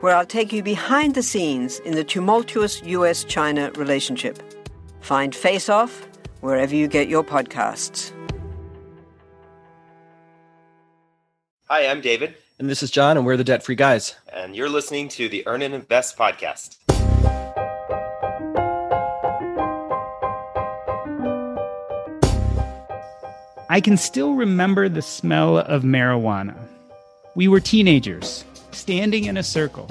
where I'll take you behind the scenes in the tumultuous US China relationship. Find Face Off wherever you get your podcasts. Hi, I'm David. And this is John, and we're the Debt Free Guys. And you're listening to the Earn and Invest podcast. I can still remember the smell of marijuana. We were teenagers standing in a circle.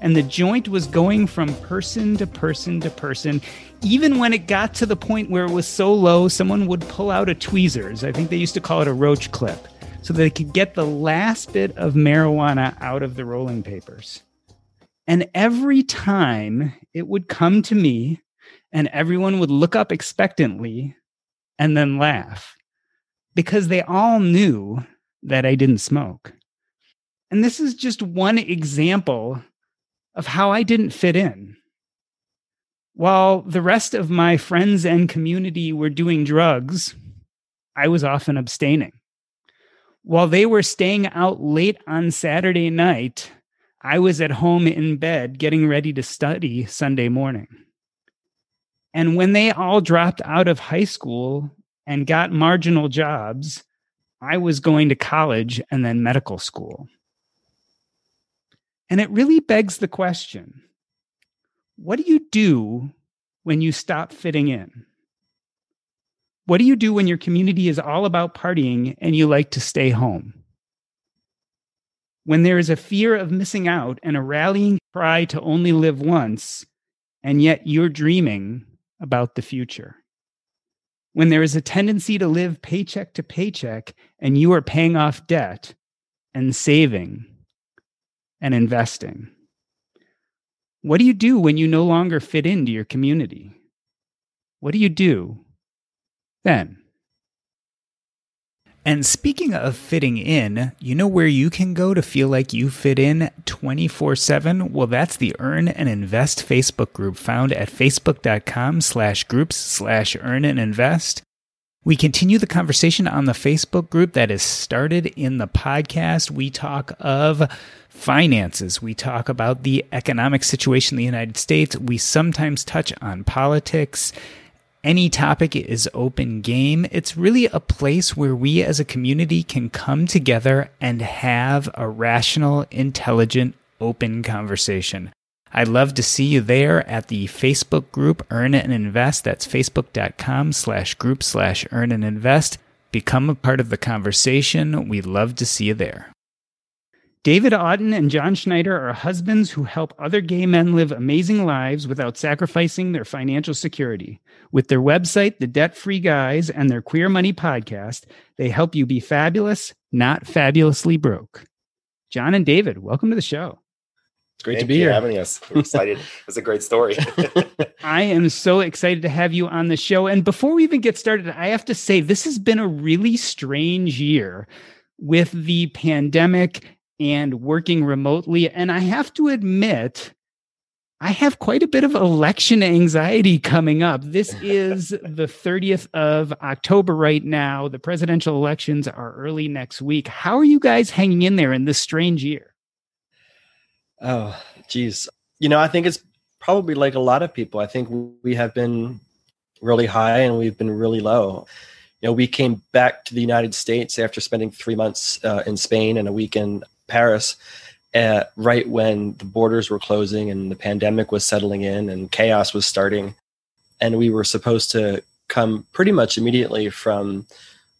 And the joint was going from person to person to person. Even when it got to the point where it was so low, someone would pull out a tweezers. I think they used to call it a roach clip, so they could get the last bit of marijuana out of the rolling papers. And every time it would come to me, and everyone would look up expectantly and then laugh because they all knew that I didn't smoke. And this is just one example of how I didn't fit in. While the rest of my friends and community were doing drugs, I was often abstaining. While they were staying out late on Saturday night, I was at home in bed getting ready to study Sunday morning. And when they all dropped out of high school and got marginal jobs, I was going to college and then medical school. And it really begs the question what do you do when you stop fitting in? What do you do when your community is all about partying and you like to stay home? When there is a fear of missing out and a rallying cry to only live once, and yet you're dreaming about the future. When there is a tendency to live paycheck to paycheck and you are paying off debt and saving and investing. What do you do when you no longer fit into your community? What do you do then? And speaking of fitting in, you know where you can go to feel like you fit in 24 7? Well, that's the Earn and Invest Facebook group found at facebook.com slash groups slash earn and invest. We continue the conversation on the Facebook group that is started in the podcast. We talk of finances. We talk about the economic situation in the United States. We sometimes touch on politics. Any topic is open game. It's really a place where we as a community can come together and have a rational, intelligent, open conversation. I'd love to see you there at the Facebook group Earn and Invest. That's facebook.com slash group slash earn and invest. Become a part of the conversation. We'd love to see you there. David Auten and John Schneider are husbands who help other gay men live amazing lives without sacrificing their financial security. With their website, The Debt Free Guys, and their Queer Money podcast, they help you be fabulous, not fabulously broke. John and David, welcome to the show. It's great Thank to be here. having us. We're excited. it's a great story. I am so excited to have you on the show. And before we even get started, I have to say this has been a really strange year with the pandemic and working remotely. And I have to admit, I have quite a bit of election anxiety coming up. This is the 30th of October right now. The presidential elections are early next week. How are you guys hanging in there in this strange year? Oh, geez. You know, I think it's probably like a lot of people. I think we have been really high and we've been really low. You know, we came back to the United States after spending three months uh, in Spain and a week in Paris. uh, right when the borders were closing and the pandemic was settling in and chaos was starting. And we were supposed to come pretty much immediately from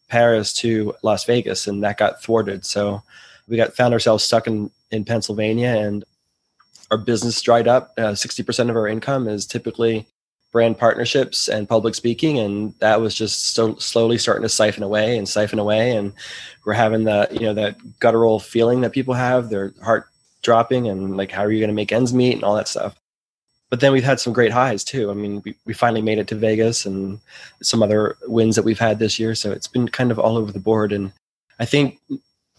Paris to Las Vegas, and that got thwarted. So we got found ourselves stuck in, in Pennsylvania, and our business dried up. Uh, sixty percent of our income is typically brand partnerships and public speaking and that was just so slowly starting to siphon away and siphon away and we're having the you know that guttural feeling that people have their heart dropping and like how are you going to make ends meet and all that stuff but then we've had some great highs too i mean we, we finally made it to vegas and some other wins that we've had this year so it's been kind of all over the board and i think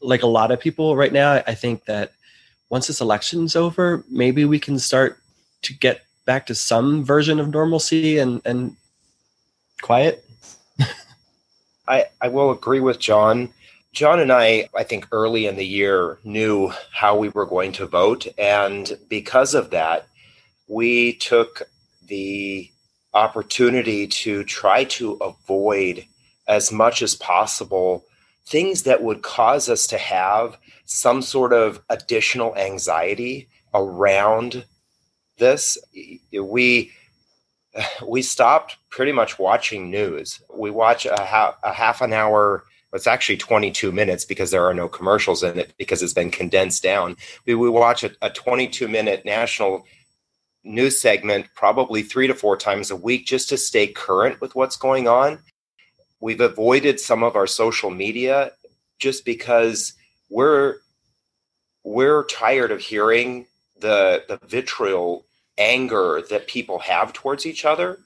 like a lot of people right now i think that once this election's over maybe we can start to get back to some version of normalcy and and quiet. I I will agree with John. John and I, I think early in the year, knew how we were going to vote. And because of that, we took the opportunity to try to avoid as much as possible things that would cause us to have some sort of additional anxiety around this we we stopped pretty much watching news. We watch a, ha- a half an hour it's actually 22 minutes because there are no commercials in it because it's been condensed down. We, we watch a, a 22 minute national news segment probably three to four times a week just to stay current with what's going on we've avoided some of our social media just because we're we're tired of hearing the the vitriol anger that people have towards each other.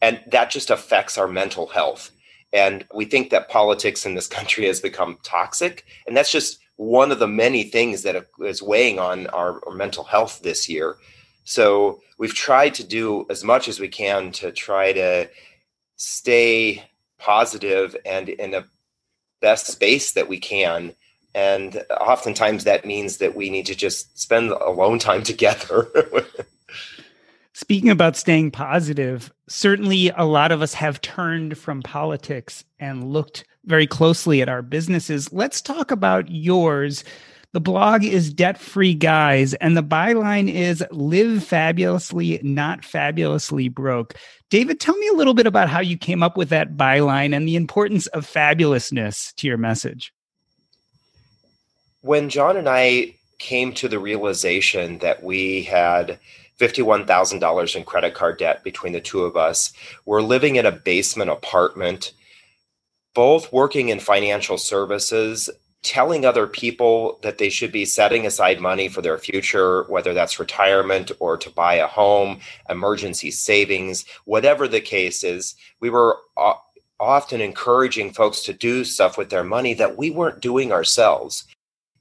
And that just affects our mental health. And we think that politics in this country has become toxic. And that's just one of the many things that is weighing on our, our mental health this year. So we've tried to do as much as we can to try to stay positive and in a best space that we can and oftentimes that means that we need to just spend alone time together. Speaking about staying positive, certainly a lot of us have turned from politics and looked very closely at our businesses. Let's talk about yours. The blog is Debt Free Guys, and the byline is Live Fabulously, Not Fabulously Broke. David, tell me a little bit about how you came up with that byline and the importance of fabulousness to your message when John and I came to the realization that we had $51,000 in credit card debt between the two of us, we're living in a basement apartment, both working in financial services, telling other people that they should be setting aside money for their future, whether that's retirement or to buy a home, emergency savings, whatever the case is. We were often encouraging folks to do stuff with their money that we weren't doing ourselves.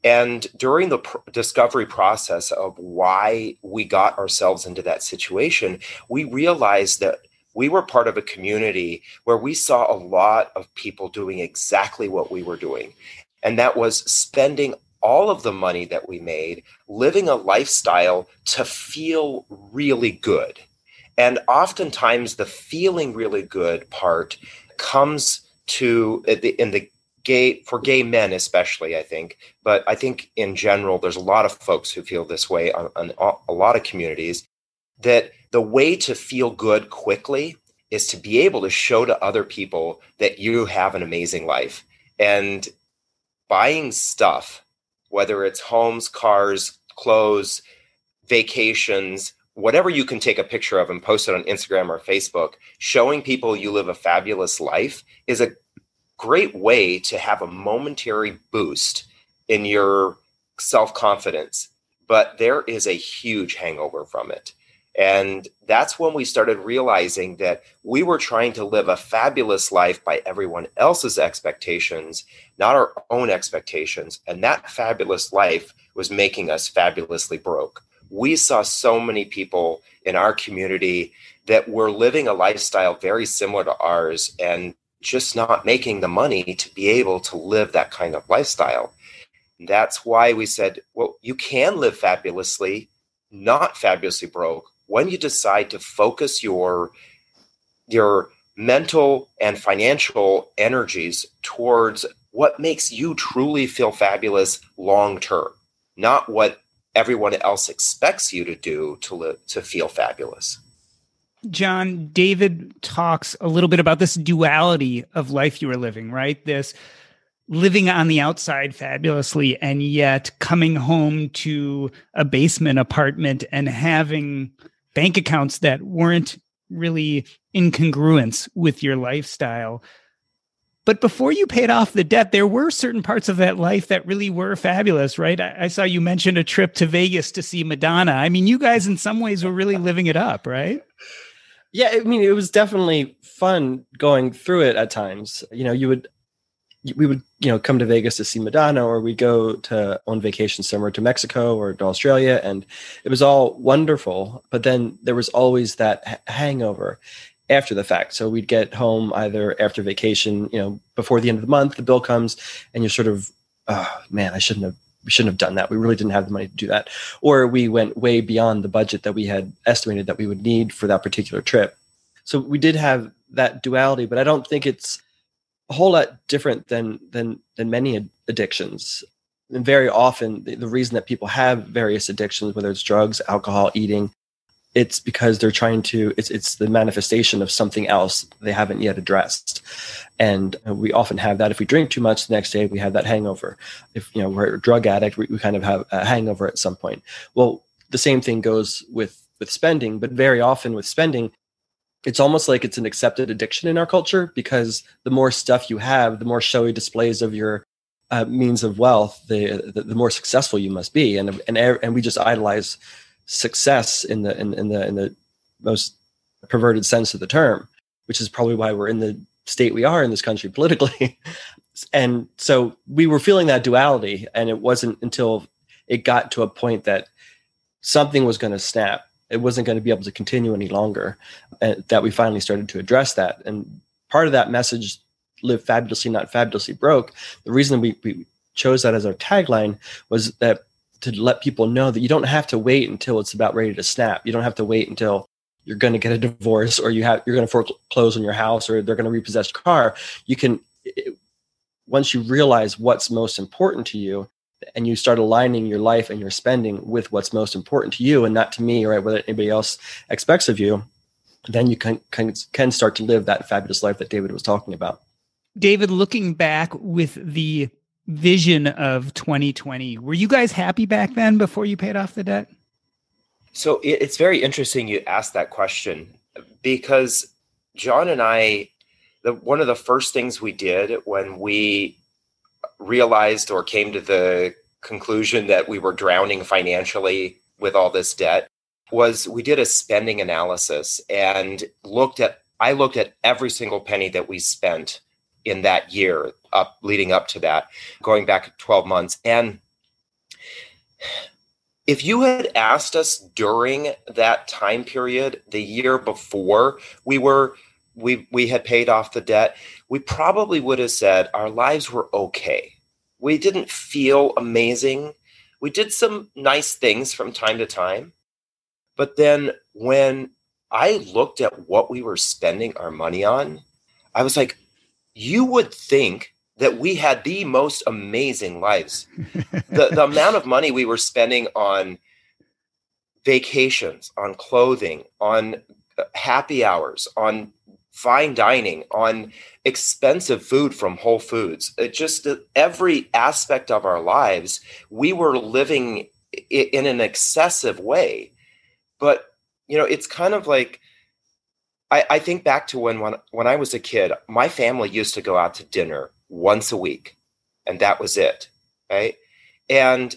And during the pr- discovery process of why we got ourselves into that situation, we realized that we were part of a community where we saw a lot of people doing exactly what we were doing. And that was spending all of the money that we made, living a lifestyle to feel really good. And oftentimes, the feeling really good part comes to in the gay for gay men especially i think but i think in general there's a lot of folks who feel this way on, on a lot of communities that the way to feel good quickly is to be able to show to other people that you have an amazing life and buying stuff whether it's homes cars clothes vacations whatever you can take a picture of and post it on instagram or facebook showing people you live a fabulous life is a great way to have a momentary boost in your self confidence, but there is a huge hangover from it. And that's when we started realizing that we were trying to live a fabulous life by everyone else's expectations, not our own expectations. And that fabulous life was making us fabulously broke. We saw so many people in our community that were living a lifestyle very similar to ours. And just not making the money to be able to live that kind of lifestyle. That's why we said, well, you can live fabulously, not fabulously broke, when you decide to focus your your mental and financial energies towards what makes you truly feel fabulous long term, not what everyone else expects you to do to live, to feel fabulous. John, David talks a little bit about this duality of life you were living, right? This living on the outside fabulously and yet coming home to a basement apartment and having bank accounts that weren't really in congruence with your lifestyle. But before you paid off the debt, there were certain parts of that life that really were fabulous, right? I, I, saw you mentioned a trip to Vegas to see Madonna. I mean, you guys, in some ways, were really living it up, right? Yeah, I mean, it was definitely fun going through it at times. You know, you would, we would, you know, come to Vegas to see Madonna, or we go to on vacation somewhere to Mexico or to Australia, and it was all wonderful. But then there was always that hangover, after the fact. So we'd get home either after vacation, you know, before the end of the month, the bill comes and you're sort of, oh man, I shouldn't have we shouldn't have done that. We really didn't have the money to do that. Or we went way beyond the budget that we had estimated that we would need for that particular trip. So we did have that duality, but I don't think it's a whole lot different than than than many addictions. And very often the, the reason that people have various addictions, whether it's drugs, alcohol, eating, it's because they're trying to it's it's the manifestation of something else they haven't yet addressed. And uh, we often have that. If we drink too much the next day we have that hangover. If you know we're a drug addict we, we kind of have a hangover at some point. Well the same thing goes with with spending but very often with spending it's almost like it's an accepted addiction in our culture because the more stuff you have the more showy displays of your uh, means of wealth the, the, the more successful you must be and and and we just idolize success in the in, in the in the most perverted sense of the term, which is probably why we're in the state we are in this country politically. and so we were feeling that duality, and it wasn't until it got to a point that something was going to snap. It wasn't going to be able to continue any longer. Uh, that we finally started to address that. And part of that message, "Live fabulously, not fabulously broke." The reason we, we chose that as our tagline was that to let people know that you don't have to wait until it's about ready to snap. You don't have to wait until you're going to get a divorce or you have you're going to foreclose on your house or they're going to repossess your car. You can it, once you realize what's most important to you and you start aligning your life and your spending with what's most important to you and not to me or what anybody else expects of you, then you can, can can start to live that fabulous life that David was talking about. David, looking back with the vision of 2020. Were you guys happy back then before you paid off the debt? So it's very interesting you asked that question because John and I, the, one of the first things we did when we realized or came to the conclusion that we were drowning financially with all this debt was we did a spending analysis and looked at I looked at every single penny that we spent in that year up leading up to that, going back 12 months. And if you had asked us during that time period, the year before we were we we had paid off the debt, we probably would have said our lives were okay. We didn't feel amazing. We did some nice things from time to time. But then when I looked at what we were spending our money on, I was like, you would think that we had the most amazing lives. the, the amount of money we were spending on vacations, on clothing, on uh, happy hours, on fine dining, on expensive food from Whole Foods. It just every aspect of our lives, we were living in an excessive way. But, you know, it's kind of like I, I think back to when, when when I was a kid, my family used to go out to dinner once a week, and that was it, right? And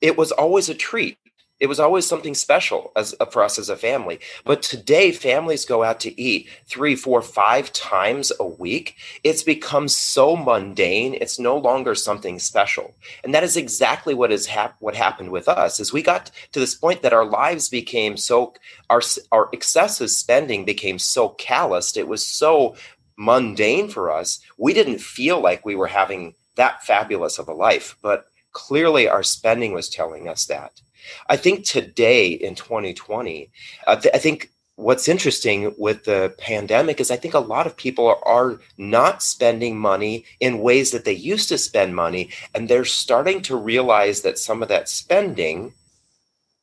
it was always a treat it was always something special as uh, for us as a family. But today families go out to eat three four five times a week. It's become so mundane. It's no longer something special. And that is exactly what is hap- what happened with us is we got to this point that our lives became so our our excessive spending became so calloused. It was so mundane for us. We didn't feel like we were having that fabulous of a life but clearly our spending was telling us that I think today in 2020, uh, th- I think what's interesting with the pandemic is I think a lot of people are, are, not spending money in ways that they used to spend money. And they're starting to realize that some of that spending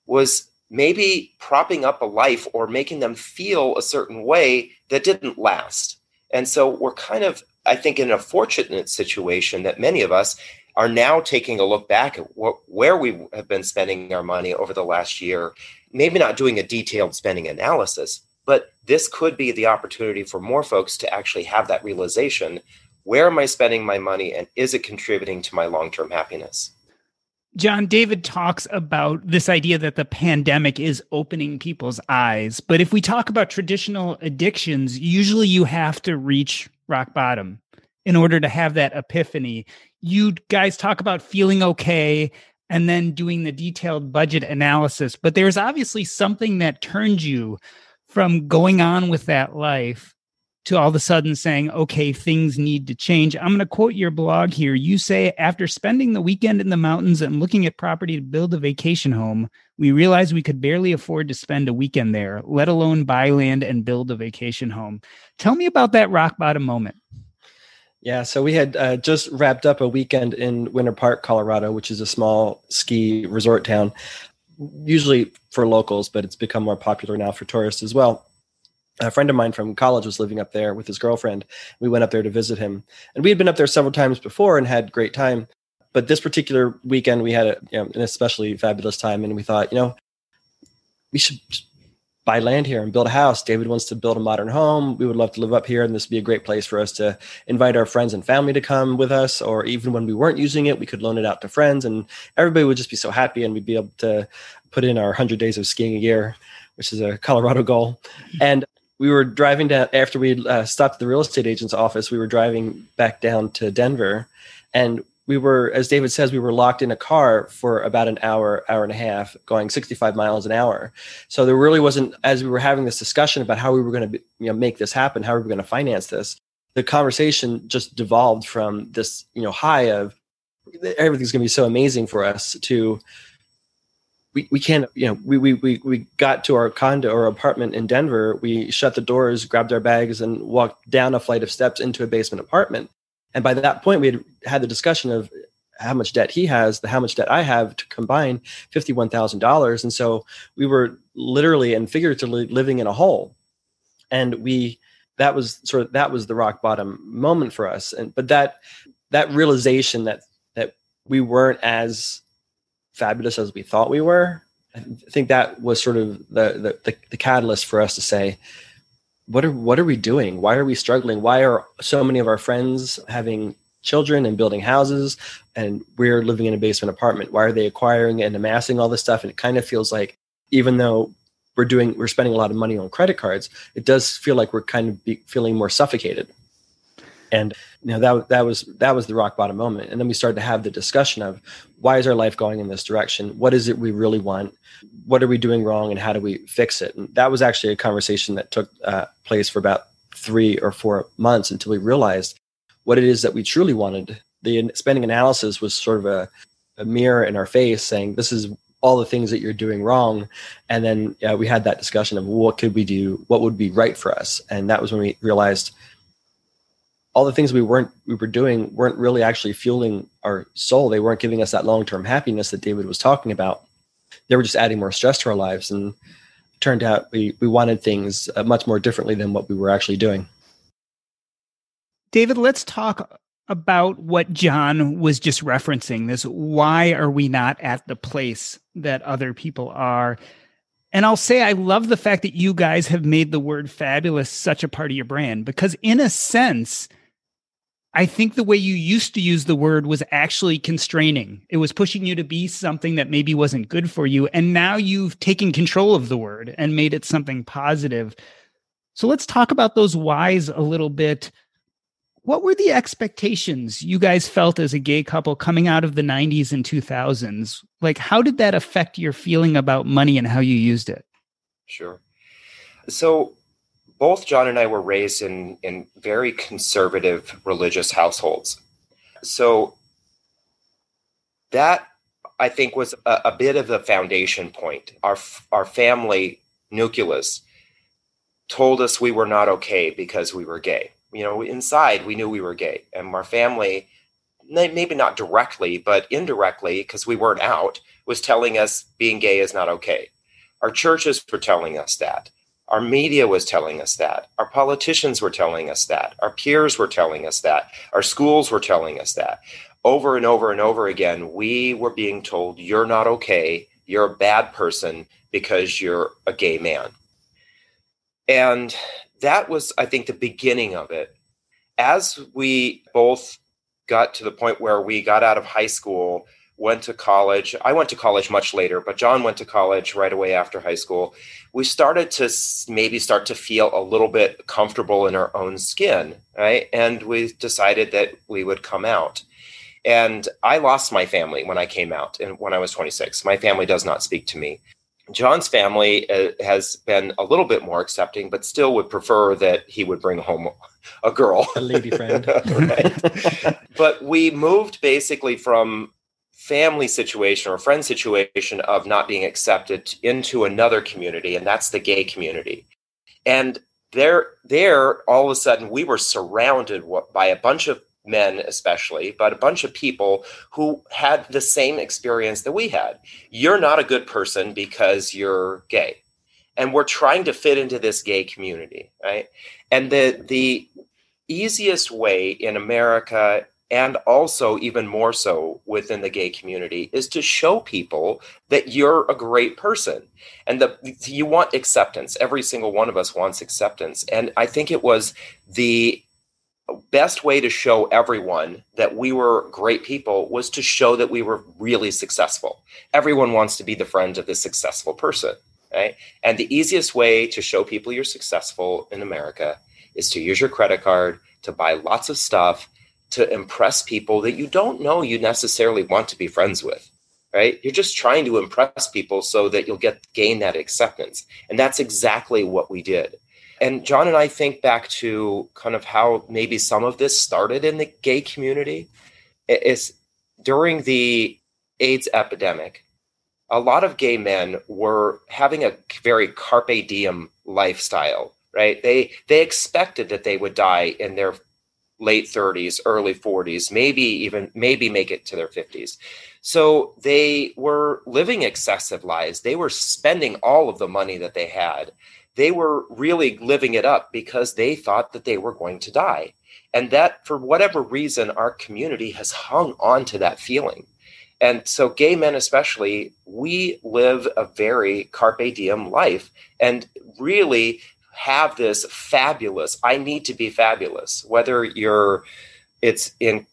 was maybe propping up a life or making them feel a certain way that didn't last. And so we're kind of, I think, in a fortunate situation that many of us are now taking a look back at what, where we have been spending our money over the last year, maybe not doing a detailed spending analysis, but this could be the opportunity for more folks to actually have that realization where am I spending my money and is it contributing to my long term happiness? John David talks about this idea that the pandemic is opening people's eyes. But if we talk about traditional addictions, usually you have to reach rock bottom in order to have that epiphany. You guys talk about feeling okay and then doing the detailed budget analysis, but there's obviously something that turned you from going on with that life to all of a sudden saying, okay, things need to change. I'm going to quote your blog here. You say, after spending the weekend in the mountains and looking at property to build a vacation home, we realized we could barely afford to spend a weekend there, let alone buy land and build a vacation home. Tell me about that rock bottom moment. Yeah, so we had uh, just wrapped up a weekend in Winter Park, Colorado, which is a small ski resort town, usually for locals, but it's become more popular now for tourists as well a friend of mine from college was living up there with his girlfriend. We went up there to visit him, and we had been up there several times before and had great time. But this particular weekend, we had a, you know, an especially fabulous time, and we thought, you know, we should buy land here and build a house. David wants to build a modern home. We would love to live up here, and this would be a great place for us to invite our friends and family to come with us. Or even when we weren't using it, we could loan it out to friends, and everybody would just be so happy, and we'd be able to put in our 100 days of skiing a year, which is a Colorado goal. And we were driving down after we uh, stopped at the real estate agent's office. We were driving back down to Denver, and we were, as David says, we were locked in a car for about an hour, hour and a half, going 65 miles an hour. So there really wasn't, as we were having this discussion about how we were going to, you know, make this happen, how we were going to finance this. The conversation just devolved from this, you know, high of everything's going to be so amazing for us to we, we can't you know we, we we we got to our condo or apartment in denver we shut the doors grabbed our bags and walked down a flight of steps into a basement apartment and by that point we had had the discussion of how much debt he has the how much debt i have to combine $51000 and so we were literally and figuratively living in a hole and we that was sort of that was the rock bottom moment for us and but that that realization that that we weren't as fabulous as we thought we were. I think that was sort of the, the the, the, catalyst for us to say, what are what are we doing? Why are we struggling? Why are so many of our friends having children and building houses, and we're living in a basement apartment? Why are they acquiring and amassing all this stuff? And it kind of feels like even though we're doing we're spending a lot of money on credit cards, it does feel like we're kind of be, feeling more suffocated and you know that that was that was the rock bottom moment. And then we started to have the discussion of why is our life going in this direction? What is it we really want? What are we doing wrong and how do we fix it? And that was actually a conversation that took uh, place for about three or four months until we realized what it is that we truly wanted. The spending analysis was sort of a, a mirror in our face saying this is all the things that you're doing wrong. And then uh, we had that discussion of what could we do? What would be right for us? And that was when we realized all the things we weren't we were doing weren't really actually fueling our soul. They weren't giving us that long-term happiness that david was talking about. They were just adding more stress to our lives. And turned out we we wanted things uh, much more differently than what we were actually doing. David let's talk about what john was just referencing. This why are we not at the place that other people are? And I'll say I love the fact that you guys have made the word fabulous such a part of your brand because, in a sense, I think the way you used to use the word was actually constraining. It was pushing you to be something that maybe wasn't good for you. And now you've taken control of the word and made it something positive. So let's talk about those whys a little bit. What were the expectations you guys felt as a gay couple coming out of the 90s and 2000s? Like, how did that affect your feeling about money and how you used it? Sure. So, both John and I were raised in in very conservative religious households. So that I think was a, a bit of the foundation point. Our our family nucleus told us we were not okay because we were gay. You know, inside we knew we were gay, and our family, maybe not directly, but indirectly, because we weren't out, was telling us being gay is not okay. Our churches were telling us that. Our media was telling us that. Our politicians were telling us that. Our peers were telling us that. Our schools were telling us that. Over and over and over again, we were being told, you're not okay. You're a bad person because you're a gay man. And that was, I think, the beginning of it. As we both got to the point where we got out of high school went to college. I went to college much later, but John went to college right away after high school. We started to maybe start to feel a little bit comfortable in our own skin, right? And we decided that we would come out. And I lost my family when I came out and when I was 26. My family does not speak to me. John's family uh, has been a little bit more accepting, but still would prefer that he would bring home a girl, a lady friend. but we moved basically from family situation or friend situation of not being accepted into another community, and that's the gay community. And there, there, all of a sudden, we were surrounded by a bunch of men, especially, but a bunch of people who had the same experience that we had. You're not a good person because you're gay. And we're trying to fit into this gay community, right? And the the easiest way in America and also even more so within the gay community is to show people that you're a great person and that you want acceptance. Every single one of us wants acceptance. And i think it was the best way to show everyone that we were great people was to show that we were really successful. Everyone wants to be the friend of the successful person right? And the easiest way to show people you're successful in america is to use your credit card to buy lots of stuff to impress people that you don't know you necessarily want to be friends with right? You're just trying to impress people so that you'll get gain that acceptance. And that's exactly what we did. And john and i think back to kind of how maybe some of this started in the gay community. Is during the aids epidemic a lot of gay men were having a very carpe diem lifestyle right? They they expected that they would die in their late 30s, early 40s, maybe even maybe make it to their 50s. So they were living excessive lives. They were spending all of the money that they had. They were really living it up because they thought that they were going to die. And that, for whatever reason, our community has hung on to that feeling. And so, gay men, especially, we live a very carpe diem life. And really, have this fabulous i need to be fabulous. Whether you're it's in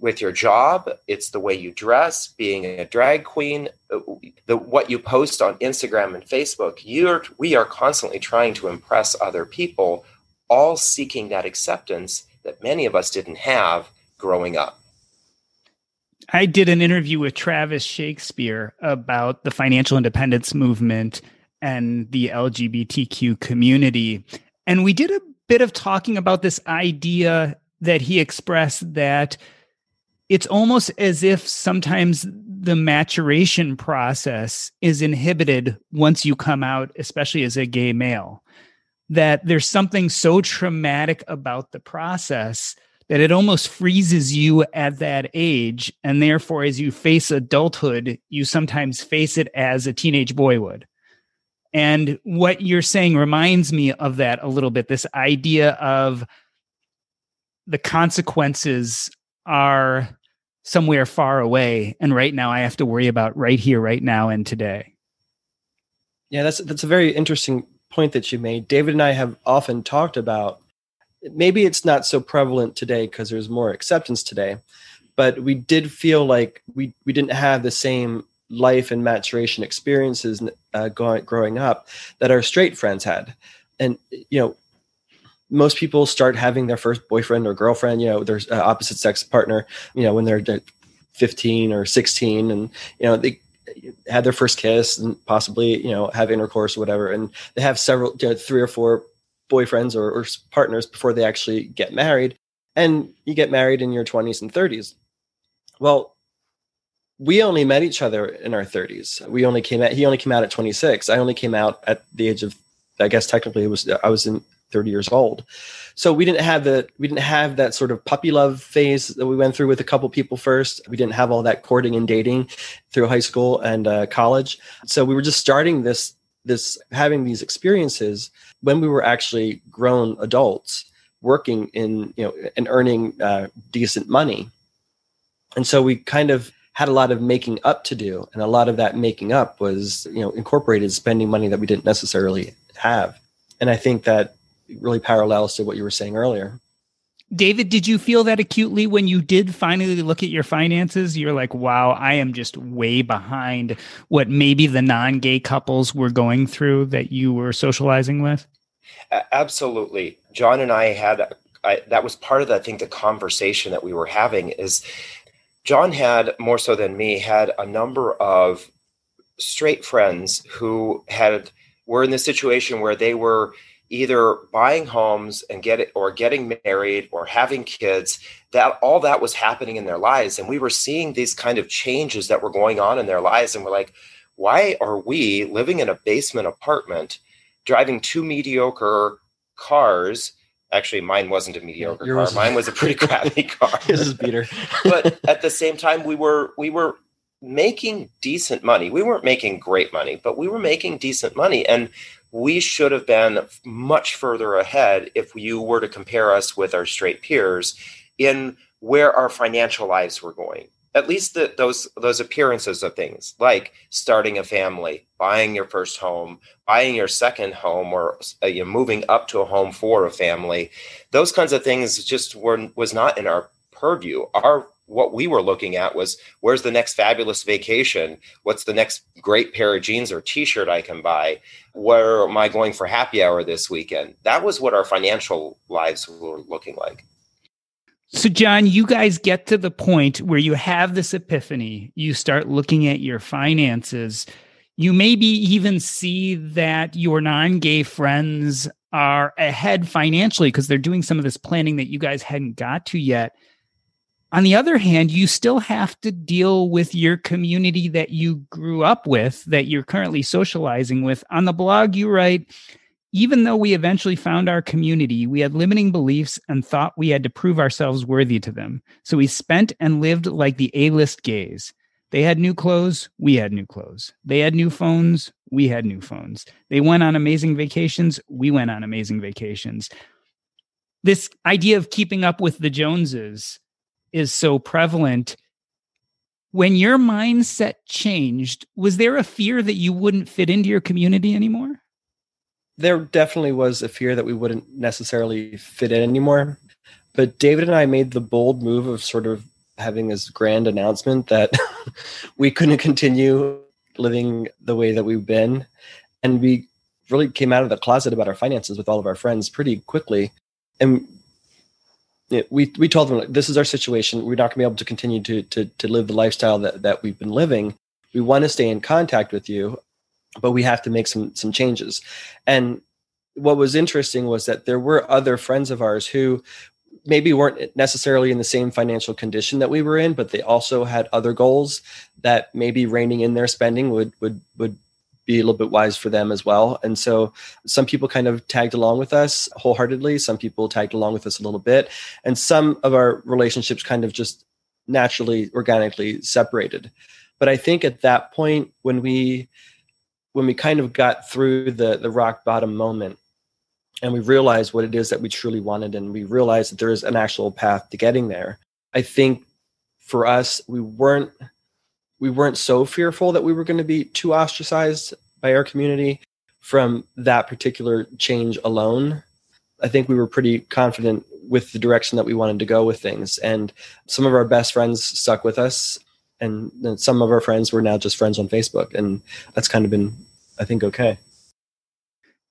with your job it's the way you dress being a drag queen uh, the what you post on instagram and facebook you're we are constantly trying to impress other people all seeking that acceptance that many of us didn't have growing up. I did an interview with travis shakespeare about the financial independence movement and the LGBTQ community. And we did a bit of talking about this idea that he expressed that it's almost as if sometimes the maturation process is inhibited once you come out, especially as a gay male. That there's something so traumatic about the process that it almost freezes you at that age. And therefore, as you face adulthood, you sometimes face it as a teenage boy would. And what you're saying reminds me of that a little bit this idea of the consequences are somewhere far away. And right now, I have to worry about right here, right now, and today. Yeah, that's that's a very interesting point that you made. David and I have often talked about maybe it's not so prevalent today because there's more acceptance today, but we did feel like we we didn't have the same life and maturation experiences uh, going, growing up that our straight friends had. And, you know, most people start having their first boyfriend or girlfriend, you know, their uh, opposite sex partner, you know, when they're 15 or 16 and, you know, they had their first kiss and possibly, you know, have intercourse or whatever. And they have several, you know, three or four boyfriends or, or partners before they actually get married. And you get married in your 20s and 30s. Well, we only met each other in our 30s. We only came out. He only came out at 26. I only came out at the age of, I guess technically it was I was in 30 years old. So we didn't have the we didn't have that sort of puppy love phase that we went through with a couple people first. We didn't have all that courting and dating through high school and uh, college. So we were just starting this this having these experiences when we were actually grown adults working in you know and earning uh, decent money. And so we kind of had a lot of making up to do and a lot of that making up was you know incorporated spending money that we didn't necessarily have and i think that really parallels to what you were saying earlier. David, did you feel that acutely when you did finally look at your finances? You're like, wow, I am just way behind what maybe the non gay couples were going through that you were socializing with? Absolutely. John and I had, I, that was part of, the, I think, the conversation that we were having is John had, more so than me, had a number of straight friends who had, were in the situation where they were either buying homes and get it or getting married or having kids that all that was happening in their lives. And we were seeing these kind of changes that were going on in their lives. And we're like why are we living in a basement apartment driving two mediocre cars actually mine wasn't a mediocre car. Mine was a pretty crappy car. This is peter but at the same time we were we were making decent money. We weren't making great money but we were making decent money and we should have been much further ahead if you were to compare us with our straight peers in where our financial lives were going at least the, those those appearances of things like starting a family buying your first home buying your second home or uh, you know, moving up to a home for a family those kinds of things just were was not in our purview our what we were looking at was where's the next fabulous vacation? What's the next great pair of jeans or t-shirt I can buy? Where am I going for happy hour this weekend? That was what our financial lives were looking like. So, John, you guys get to the point where you have this epiphany. You start looking at your finances. You maybe even see that your non gay friends are ahead financially because they're doing some of this planning that you guys hadn't got to yet. On the other hand, you still have to deal with your community that you grew up with, that you're currently socializing with. On the blog, you write, even though we eventually found our community, we had limiting beliefs and thought we had to prove ourselves worthy to them. So we spent and lived like the A list gays. They had new clothes, we had new clothes. They had new phones, we had new phones. They went on amazing vacations, we went on amazing vacations. This idea of keeping up with the Joneses is so prevalent. When your mindset changed, was there a fear that you wouldn't fit into your community anymore? There definitely was a fear that we wouldn't necessarily fit in anymore. But David and I made the bold move of sort of having this grand announcement that we couldn't continue living the way that we've been. And we really came out of the closet about our finances with all of our friends pretty quickly. And we we told them this is our situation. We're not going to be able to continue to to to live the lifestyle that that we've been living. We want to stay in contact with you, but we have to make some some changes. And what was interesting was that there were other friends of ours who maybe weren't necessarily in the same financial condition that we were in, but they also had other goals that maybe reining in their spending would would would be a little bit wise for them as well. And so some people kind of tagged along with us wholeheartedly. Some people tagged along with us a little bit. And some of our relationships kind of just naturally, organically separated. But I think at that point, when we when we kind of got through the the rock bottom moment and we realized what it is that we truly wanted and we realized that there is an actual path to getting there i think for us we weren't we weren't so fearful that we were going to be too ostracized by our community from that particular change alone. I think we were pretty confident with the direction that we wanted to go with things. And some of our best friends stuck with us. And some of our friends were now just friends on Facebook. And that's kind of been, I think, okay.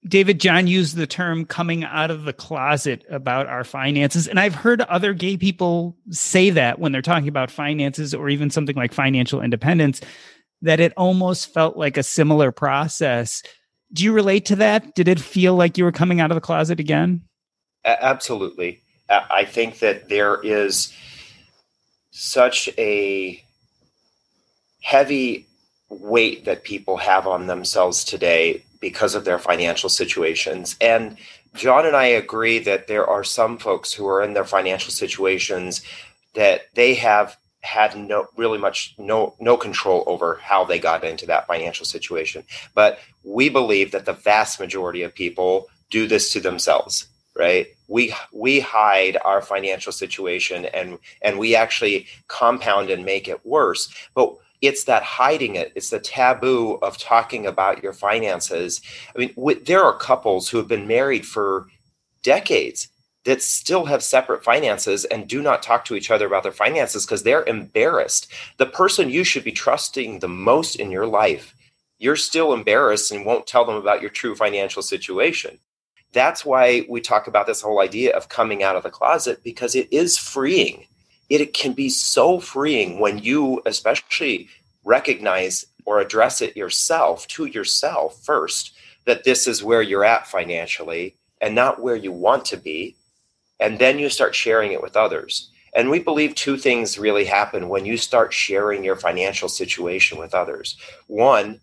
David John used the term coming out of the closet about our finances. And I've heard other gay people say that when they're talking about finances or even something like financial independence, that it almost felt like a similar process. Do you relate to that? Did it feel like you were coming out of the closet again? Absolutely. I think that there is such a heavy weight that people have on themselves today because of their financial situations. And John and I agree that there are some folks who are in their financial situations that they have had no really much no no control over how they got into that financial situation. But we believe that the vast majority of people do this to themselves right? We we hide our financial situation and and we actually compound and make it worse. But it's that hiding it it's the taboo of talking about your finances i mean there are couples who have been married for decades that still have separate finances and do not talk to each other about their finances because they're embarrassed. The person you should be trusting the most in your life, you're still embarrassed and won't tell them about your true financial situation. That's why we talk about this whole idea of coming out of the closet because it is freeing. It can be so freeing when you, especially, recognize or address it yourself to yourself first that this is where you're at financially and not where you want to be and then you start sharing it with others. And we believe two things really happen when you start sharing your financial situation with others. One,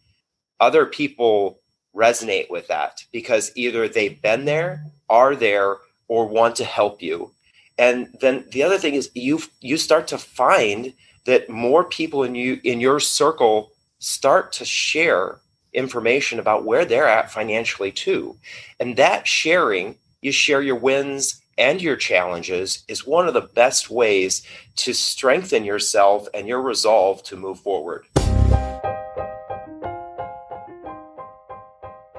other people resonate with that because either they've been there, are there, or want to help you. And then the other thing is you you start to find that more people in you in your circle start to share information about where they're at financially too. And that sharing, you share your wins and your challenges is one of the best ways to strengthen yourself and your resolve to move forward.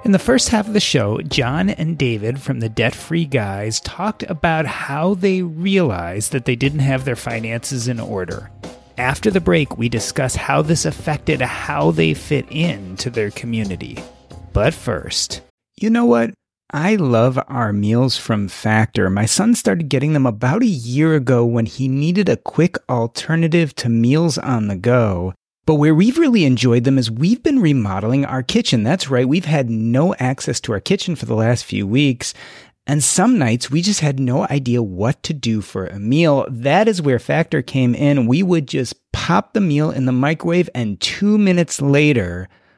In the first half of the show, John and David from the Debt Free Guys talked about how they realized that they didn't have their finances in order. After the break, we discuss how this affected how they fit into their community. But first, you know what? I love our meals from Factor. My son started getting them about a year ago when he needed a quick alternative to meals on the go. But where we've really enjoyed them is we've been remodeling our kitchen. That's right, we've had no access to our kitchen for the last few weeks. And some nights we just had no idea what to do for a meal. That is where Factor came in. We would just pop the meal in the microwave, and two minutes later,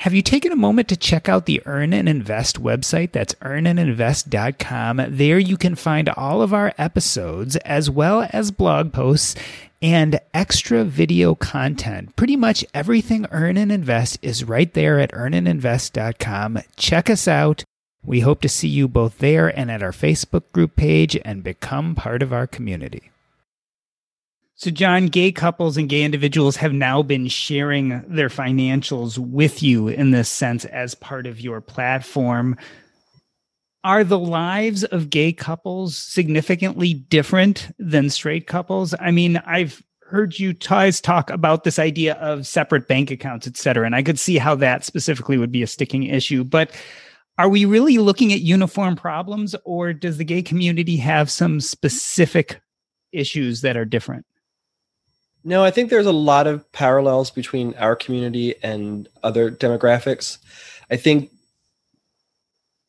Have you taken a moment to check out the Earn and Invest website? That's earnandinvest.com. There you can find all of our episodes as well as blog posts and extra video content. Pretty much everything Earn and Invest is right there at earnandinvest.com. Check us out. We hope to see you both there and at our Facebook group page and become part of our community. So, John, gay couples and gay individuals have now been sharing their financials with you in this sense as part of your platform. Are the lives of gay couples significantly different than straight couples? I mean, I've heard you guys talk about this idea of separate bank accounts, et cetera, and I could see how that specifically would be a sticking issue. But are we really looking at uniform problems, or does the gay community have some specific issues that are different? No, I think there's a lot of parallels between our community and other demographics. I think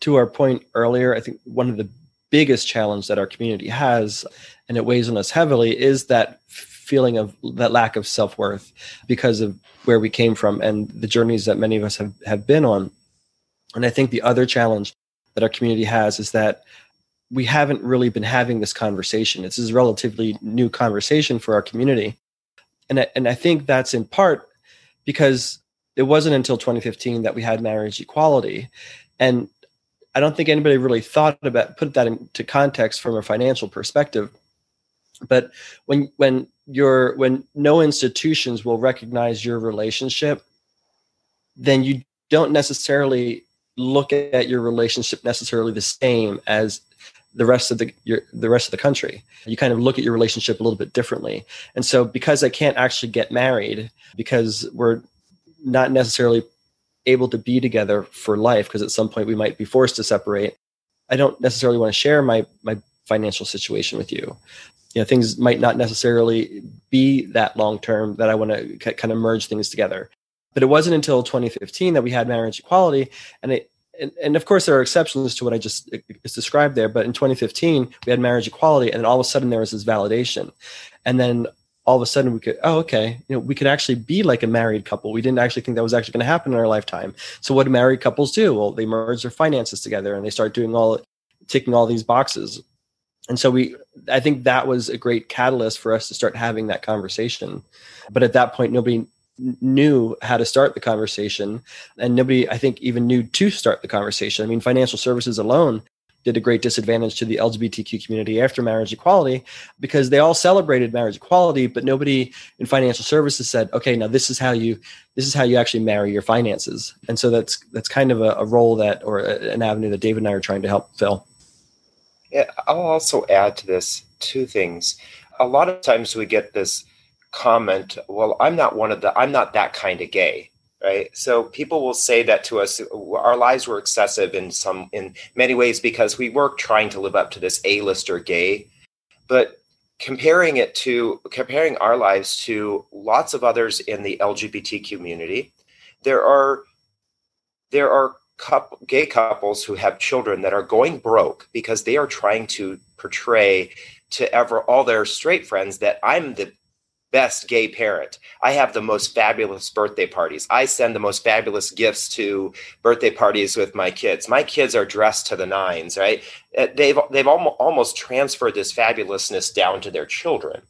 to our point earlier, I think one of the biggest challenge that our community has, and it weighs on us heavily, is that feeling of that lack of self-worth because of where we came from and the journeys that many of us have, have been on. And I think the other challenge that our community has is that we haven't really been having this conversation. This is a relatively new conversation for our community and I, and I think that's in part because it wasn't until 2015 that we had marriage equality, and I don't think anybody really thought about put that into context from a financial perspective. But when when you're when no institutions will recognize your relationship, then you don't necessarily look at your relationship necessarily the same as the rest of the your, the rest of the country. You kind of look at your relationship a little bit differently. And so because I can't actually get married because we're not necessarily able to be together for life because at some point we might be forced to separate. I don't necessarily want to share my my financial situation with you. You know, things might not necessarily be that long term that I want to kind of merge things together. But it wasn't until 2015 that we had marriage equality, and it and, and of course there are exceptions to what I just uh, described there. But in 2015 we had marriage equality, and then all of a sudden there was this validation, and then all of a sudden we could oh okay you know we could actually be like a married couple. We didn't actually think that was actually going to happen in our lifetime. So what do married couples do? Well they merge their finances together and they start doing all ticking all these boxes. And so we i think that was a great catalyst for us to start having that conversation. But at that point nobody knew how to start the conversation and nobody i think even knew to start the conversation. I mean financial services alone did a great disadvantage to the lgbtq community after marriage equality because they all celebrated marriage equality but nobody in financial services said okay now this is how you this is how you actually marry your finances. And so that's that's kind of a, a role that or a, an avenue that david and i are trying to help fill. Yeah, I'll also add to this two things. A lot of times we get this comment, well, I'm not one of the, I'm not that kind of gay, right? So people will say that to us. Our lives were excessive in some, in many ways because we were trying to live up to this A-lister gay. But comparing it to, comparing our lives to lots of others in the LGBT community, there are, there are couple, gay couples who have children that are going broke because they are trying to portray to ever all their straight friends that I'm the best gay parent. I have the most fabulous birthday parties. I send the most fabulous gifts to birthday parties with my kids. My kids are dressed to the nines, right? Uh, they've they've almost transferred this fabulousness down to their children.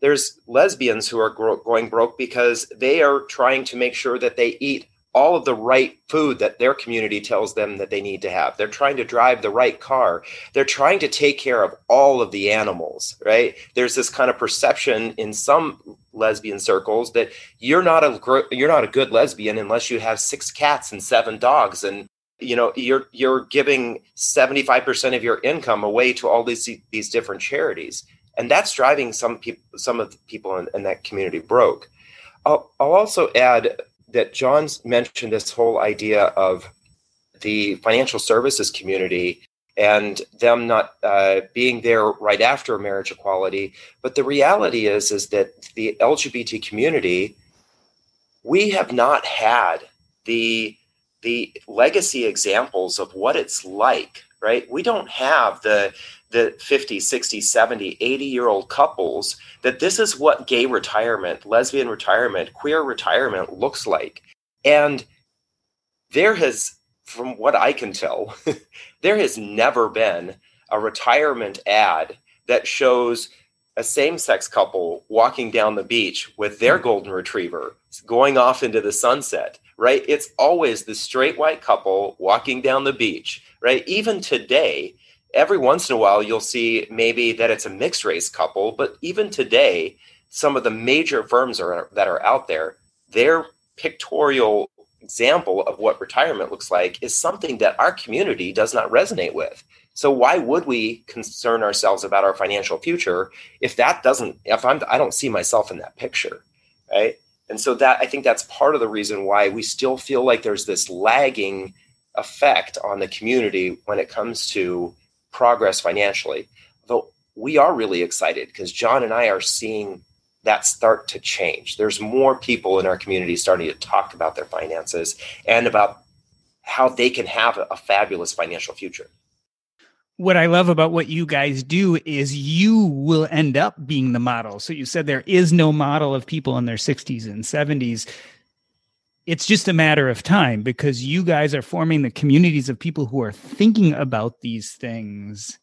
There's lesbians who are going broke because they are trying to make sure that they eat all of the right food that their community tells them that they need to have. They're trying to drive the right car. They're trying to take care of all of the animals, right? There's this kind of perception in some lesbian circles that you're not a you're not a good lesbian unless you have six cats and seven dogs and you know you're you're giving 75% of your income away to all these these different charities and that's driving some people some of the people in, in that community broke I'll, I'll also add that John's mentioned this whole idea of the financial services community and them not uh, being there right after marriage equality. But the reality is, is that the LGBT community, we have not had the the legacy examples of what it's like right we don't have the the 50 60 70 80 year old couples that this is what gay retirement lesbian retirement queer retirement looks like. And there has from what i can tell there has never been a retirement ad that shows a same-sex couple walking down the beach with their hmm. golden retriever going off into the sunset right? It's always the straight white couple walking down the beach right? Even today every once in a while you'll see maybe that it's a mixed race couple but even today some of the major firms are, that are out there their pictorial example of what retirement looks like is something that our community does not resonate with. So why would we concern ourselves about our financial future if that doesn't if i'm i don't see myself in that picture right? And so that i think that's part of the reason why we still feel like there's this lagging effect on the community when it comes to progress financially. Though we are really excited because John and I are seeing that start to change. There's more people in our community starting to talk about their finances and about how they can have a, a fabulous financial future what I love about what you guys do is you will end up being the model. So you said there is no model of people in their 60s and 70s it's just a matter of time because you guys are forming the communities of people who are thinking about these things.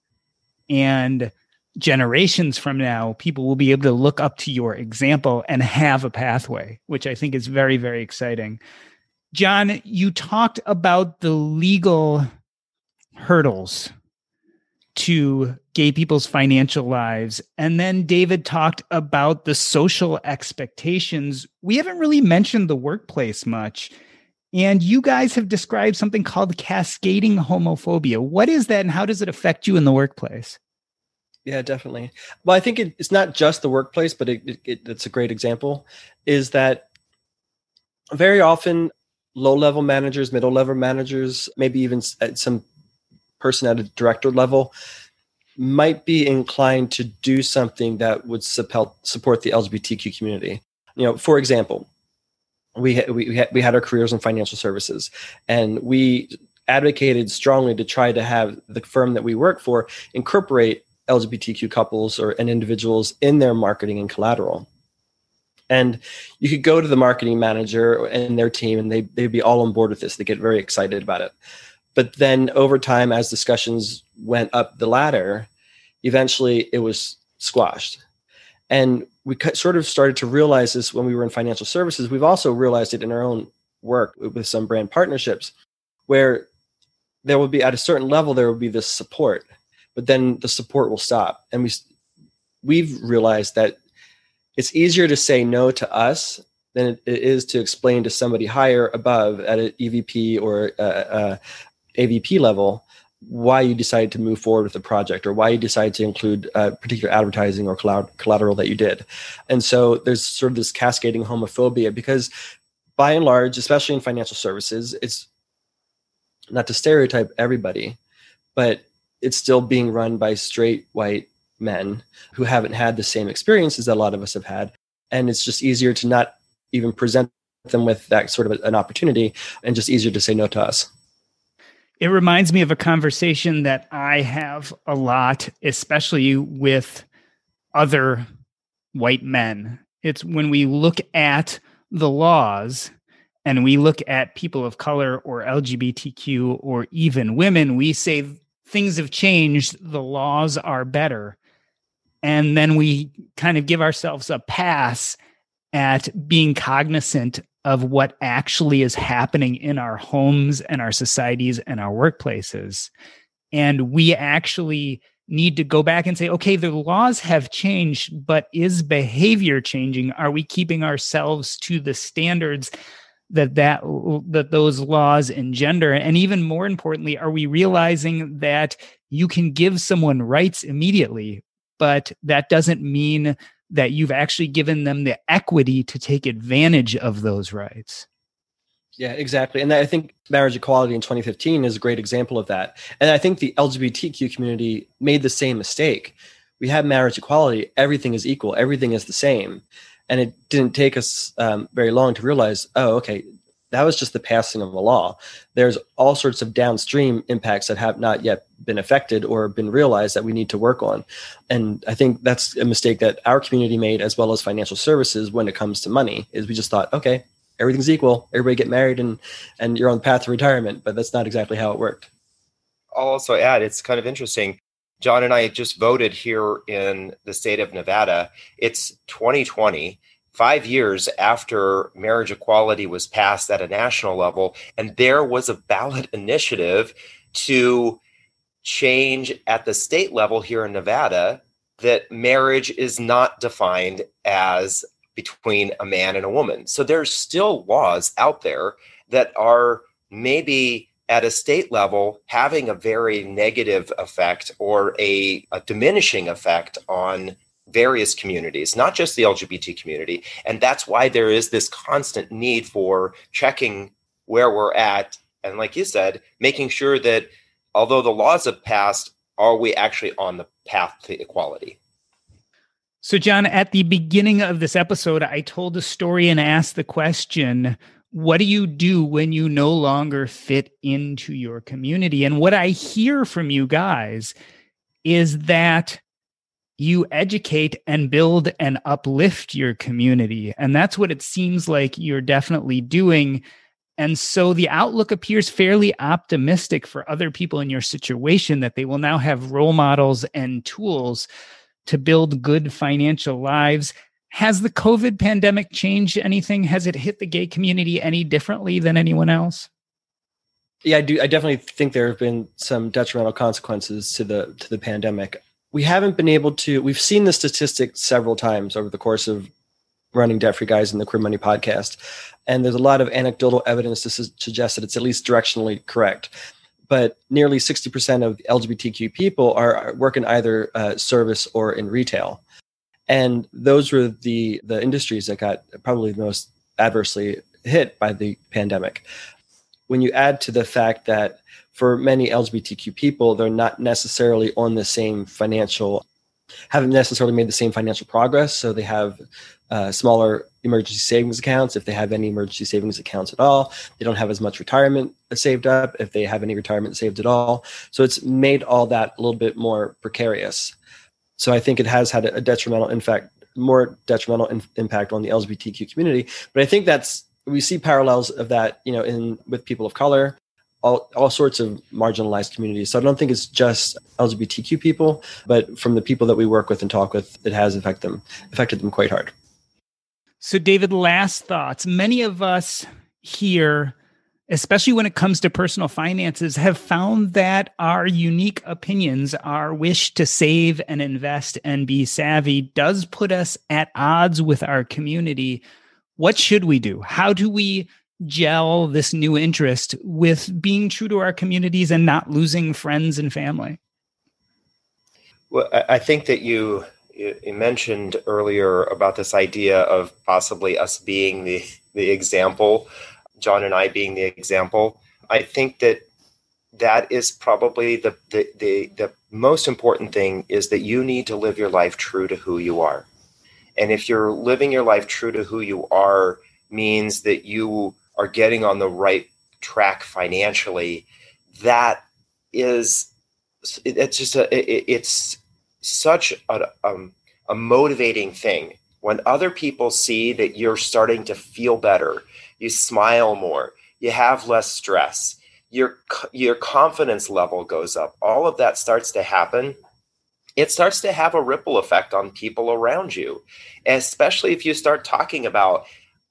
And generations from now people will be able to look up to your example and have a pathway which i think is very very exciting. John you talked about the legal hurdles to gay people's financial lives. And then David talked about the social expectations. We haven't really mentioned the workplace much. And you guys have described something called cascading homophobia. What is that and how does it affect you in the workplace? Yeah, definitely. Well, I think it, it's not just the workplace, but it, it, it's a great example. Is that very often low level managers, middle level managers, maybe even at uh, some person at a director level might be inclined to do something that would support the LGBTQ community. You know, for example, we we had, we had our careers in financial services, and we advocated strongly to try to have the firm that we work for incorporate LGBTQ couples or and individuals in their marketing and collateral. And you could go to the marketing manager and their team, and they they'd be all on board with this. They get very excited about it. But then over time, as discussions went up the ladder, eventually it was squashed. And we sort of started to realize this when we were in financial services. We've also realized it in our own work with some brand partnerships, where there will be at a certain level there will be this support, but then the support will stop. And we we've realized that it's easier to say no to us than it is to explain to somebody higher above at an EVP or a, a, AVP level why you decided to move forward with the project or why you decided to include uh, particular advertising or collateral that you did. And so there's sort of this cascading homophobia because by and large, especially in financial services, it's not to stereotype everybody, but it's still being run by straight white men who haven't had the same experiences that a lot of us have had. And it's just easier to not even present them with that sort of an opportunity and just easier to say no to us. It reminds me of a conversation that I have a lot, especially with other white men. It's when we look at the laws and we look at people of color or LGBTQ or even women, we say things have changed, the laws are better. And then we kind of give ourselves a pass at being cognizant of what actually is happening in our homes and our societies and our workplaces. And we actually need to go back and say, okay, the laws have changed, but is behavior changing? Are we keeping ourselves to the standards that that that those laws engender? And even more importantly, are we realizing that you can give someone rights immediately, but that doesn't mean that you've actually given them the equity to take advantage of those rights. Yeah, exactly. And I think marriage equality in 2015 is a great example of that. And I think the LGBTQ community made the same mistake. We have marriage equality, everything is equal, everything is the same. And it didn't take us um, very long to realize, oh, okay, that was just the passing of a law. There's all sorts of downstream impacts that have not yet been affected or been realized that we need to work on. And I think that's a mistake that our community made as well as financial services when it comes to money is we just thought, okay, everything's equal. Everybody get married and and you're on the path to retirement, but that's not exactly how it worked. I'll also add it's kind of interesting. John and I just voted here in the state of Nevada. It's 2020 five years after marriage equality was passed at a national level, and there was a ballot initiative to change at the state level here in Nevada that marriage is not defined as between a man and a woman. So there's still laws out there that are maybe at a state level having a very negative effect or a, a diminishing effect on various communities, not just the LGBT community. And that's why there is this constant need for checking where we're at. And like you said, making sure that although the laws have passed, are we actually on the path to equality? So, John, at the beginning of this episode, I told a story and asked the question what do you do when you no longer fit into your community? And what I hear from you guys is that you educate and build and uplift your community. And that's what it seems like you're definitely doing. And so the outlook appears fairly optimistic for other people in your situation that they will now have role models and tools to build good financial lives. Has the COVID pandemic changed anything? Has it hit the gay community any differently than anyone else? Yeah, I do. I definitely think there have been some detrimental consequences to the to the pandemic. We haven't been able to. We've seen the statistic several times over the course of running Debt Free Guys in the Queer Money podcast, and there's a lot of anecdotal evidence to su- suggest that it's at least directionally correct. But nearly 60% of LGBTQ people are, are work in either uh, service or in retail, and those were the the industries that got probably the most adversely hit by the pandemic when you add to the fact that for many LGBTQ people, they're not necessarily on the same financial, haven't necessarily made the same financial progress. So they have uh, smaller emergency savings accounts, if they have any emergency savings accounts at all. They don't have as much retirement saved up, if they have any retirement saved at all. So it's made all that a little bit more precarious. So I think it has had a detrimental, in fact, more detrimental in, impact on the LGBTQ community. But I think that's we see parallels of that, you know, in with people of color, all, all sorts of marginalized communities. So I don't think it's just LGBTQ people, but from the people that we work with and talk with, it has affected them affected them quite hard. So, David, last thoughts. Many of us here, especially when it comes to personal finances, have found that our unique opinions, our wish to save and invest and be savvy, does put us at odds with our community what should we do? How do we gel this new interest with being true to our communities and not losing friends and family? Well, I think that you you mentioned earlier about this idea of possibly us being the the example, John and I being the example. I think that that is probably the the the, the most important thing is that you need to live your life true to who you are. And if you're living your life true to who you are, means that you are getting on the right track financially, that is, it's just a, it's such a, um, a motivating thing. When other people see that you're starting to feel better, you smile more, you have less stress, your your confidence level goes up. All of that starts to happen it starts to have a ripple effect on people around you especially if you start talking about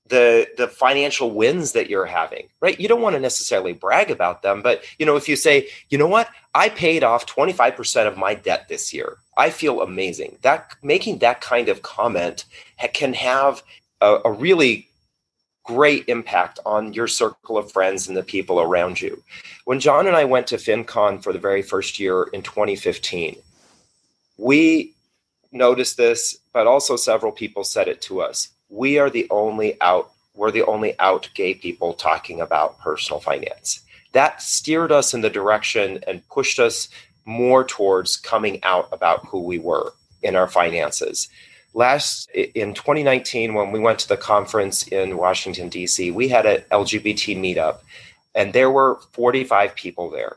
the the financial wins that you're having right? You don't want to necessarily brag about them but you know if you say you know what? I paid off 25% of my debt this year. I feel amazing. That making that kind of comment can have a, a really great impact on your circle of friends and the people around you. When john and i went to fincon for the very first year in 2015 we noticed this, but also several people said it to us. We are the only out, we're the only out gay people talking about personal finance. That steered us in the direction and pushed us more towards coming out about who we were in our finances. Last in 2019, when we went to the conference in Washington, D.C., we had an LGBT meetup, and there were 45 people there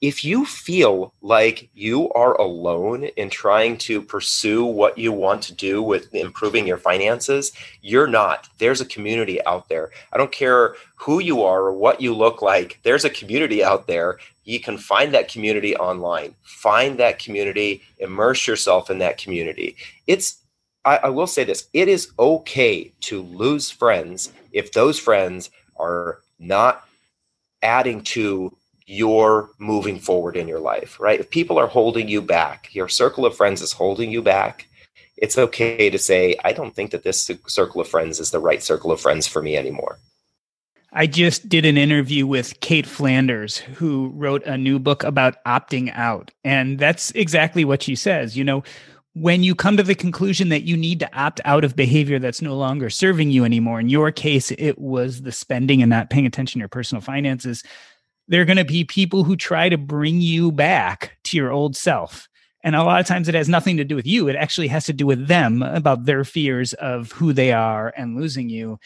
if you feel like you are alone in trying to pursue what you want to do with improving your finances, you're not. There's a community out there. I don't care who you are or what you look like, there's a community out there. You can find that community online. Find that community, immerse yourself in that community. It's I, I will say this it is okay to lose friends if those friends are not adding to you're moving forward in your life, right? If people are holding you back, your circle of friends is holding you back, it's okay to say, I don't think that this circle of friends is the right circle of friends for me anymore. I just did an interview with Cait Flanders, who wrote a new book about opting out. And that's exactly what she says. You know, when you come to the conclusion that you need to opt out of behavior that's no longer serving you anymore, in your case, it was the spending and not paying attention to your personal finances there are going to be people who try to bring you back to your old self. And a lot of times it has nothing to do with you. It actually has to do with them about their fears of who they are and losing you.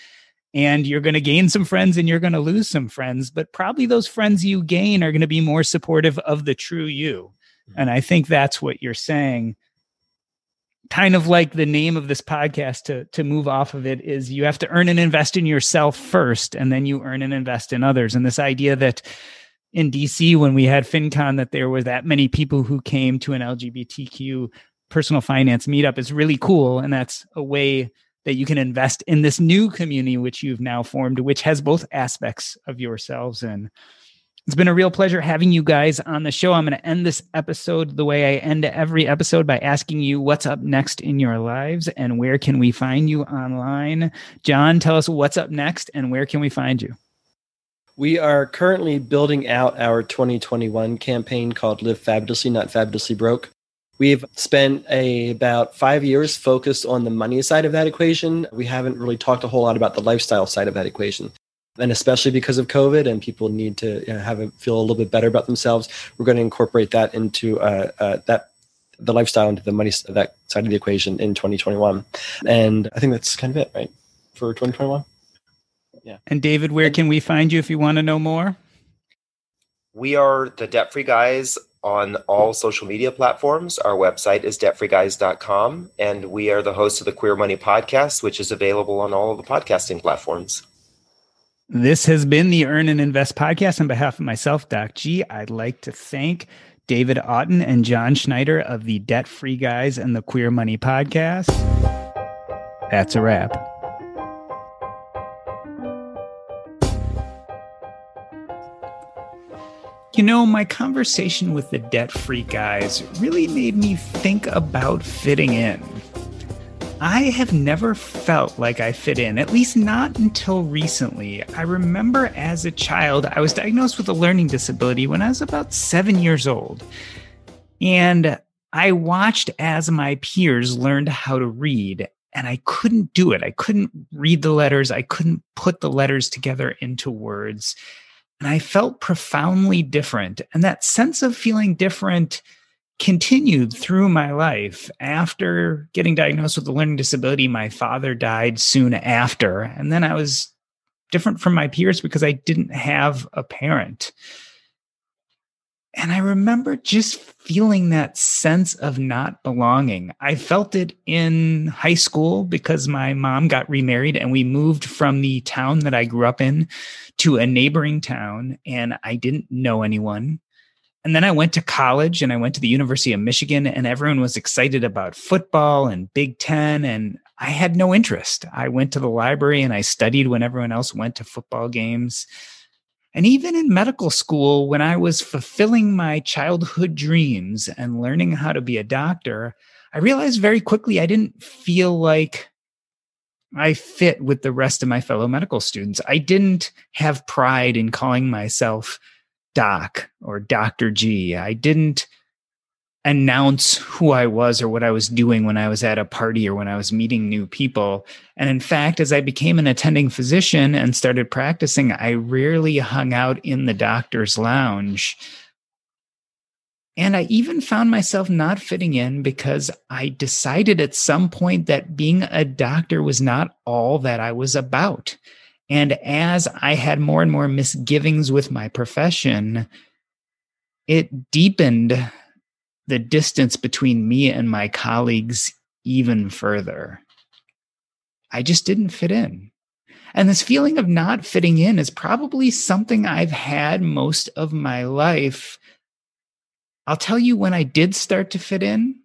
And you're going to gain some friends and you're going to lose some friends, but probably those friends you gain are going to be more supportive of the true you. Mm-hmm. And I think that's what you're saying. Kind of like the name of this podcast to to move off of it is you have to earn and invest in yourself first and then you earn and invest in others. And this idea that in DC when we had FinCon that there was that many people who came to an LGBTQ personal finance meetup is really cool. And that's a way that you can invest in this new community which you've now formed, which has both aspects of yourselves. And It's been a real pleasure having you guys on the show. I'm going to end this episode the way I end every episode by asking you what's up next in your lives and where can we find you online. John, tell us what's up next and where can we find you? We are currently building out our 2021 campaign called Live Fabulously, Not Fabulously Broke. We've spent a, about five years focused on the money side of that equation. We haven't really talked a whole lot about the lifestyle side of that equation and especially because of COVID and people need to you know, have a, feel a little bit better about themselves, we're going to incorporate that into uh, uh, that the lifestyle into the money that side of the equation in 2021. And I think that's kind of it, right, for 2021. Yeah. And David, where can we find you if you want to know more? We are the Debt Free Guys on all social media platforms. Our website is debtfreeguys.com, and we are the host of the Queer Money Podcast, which is available on all of the podcasting platforms. This has been the Earn and Invest podcast. On behalf of myself, Doc G, I'd like to thank David Auten and John Schneider of the Debt Free Guys and the Queer Money podcast. That's a wrap. You know, my conversation with the debt free guys really made me think about fitting in. I have never felt like I fit in, at least not until recently. I remember as a child, I was diagnosed with a learning disability when I was about seven years old. And I watched as my peers learned how to read, and I couldn't do it. I couldn't read the letters, I couldn't put the letters together into words. And I felt profoundly different. And that sense of feeling different continued through my life. After getting diagnosed with a learning disability, my father died soon after. And then I was different from my peers because I didn't have a parent. And I remember just feeling that sense of not belonging. I felt it in high school because my mom got remarried and we moved from the town that I grew up in to a neighboring town, and I didn't know anyone. And then I went to college and I went to the University of Michigan, and everyone was excited about football and Big Ten. And I had no interest. I went to the library and I studied when everyone else went to football games. And even in medical school, when I was fulfilling my childhood dreams and learning how to be a doctor, I realized very quickly I didn't feel like I fit with the rest of my fellow medical students. I didn't have pride in calling myself Doc or Dr. G. I didn't announce who I was or what I was doing when I was at a party or when I was meeting new people. And in fact, as I became an attending physician and started practicing, I rarely hung out in the doctor's lounge. And I even found myself not fitting in because I decided at some point that being a doctor was not all that I was about. And as I had more and more misgivings with my profession, it deepened the distance between me and my colleagues even further. I just didn't fit in. And this feeling of not fitting in is probably something I've had most of my life. I'll tell you when I did start to fit in,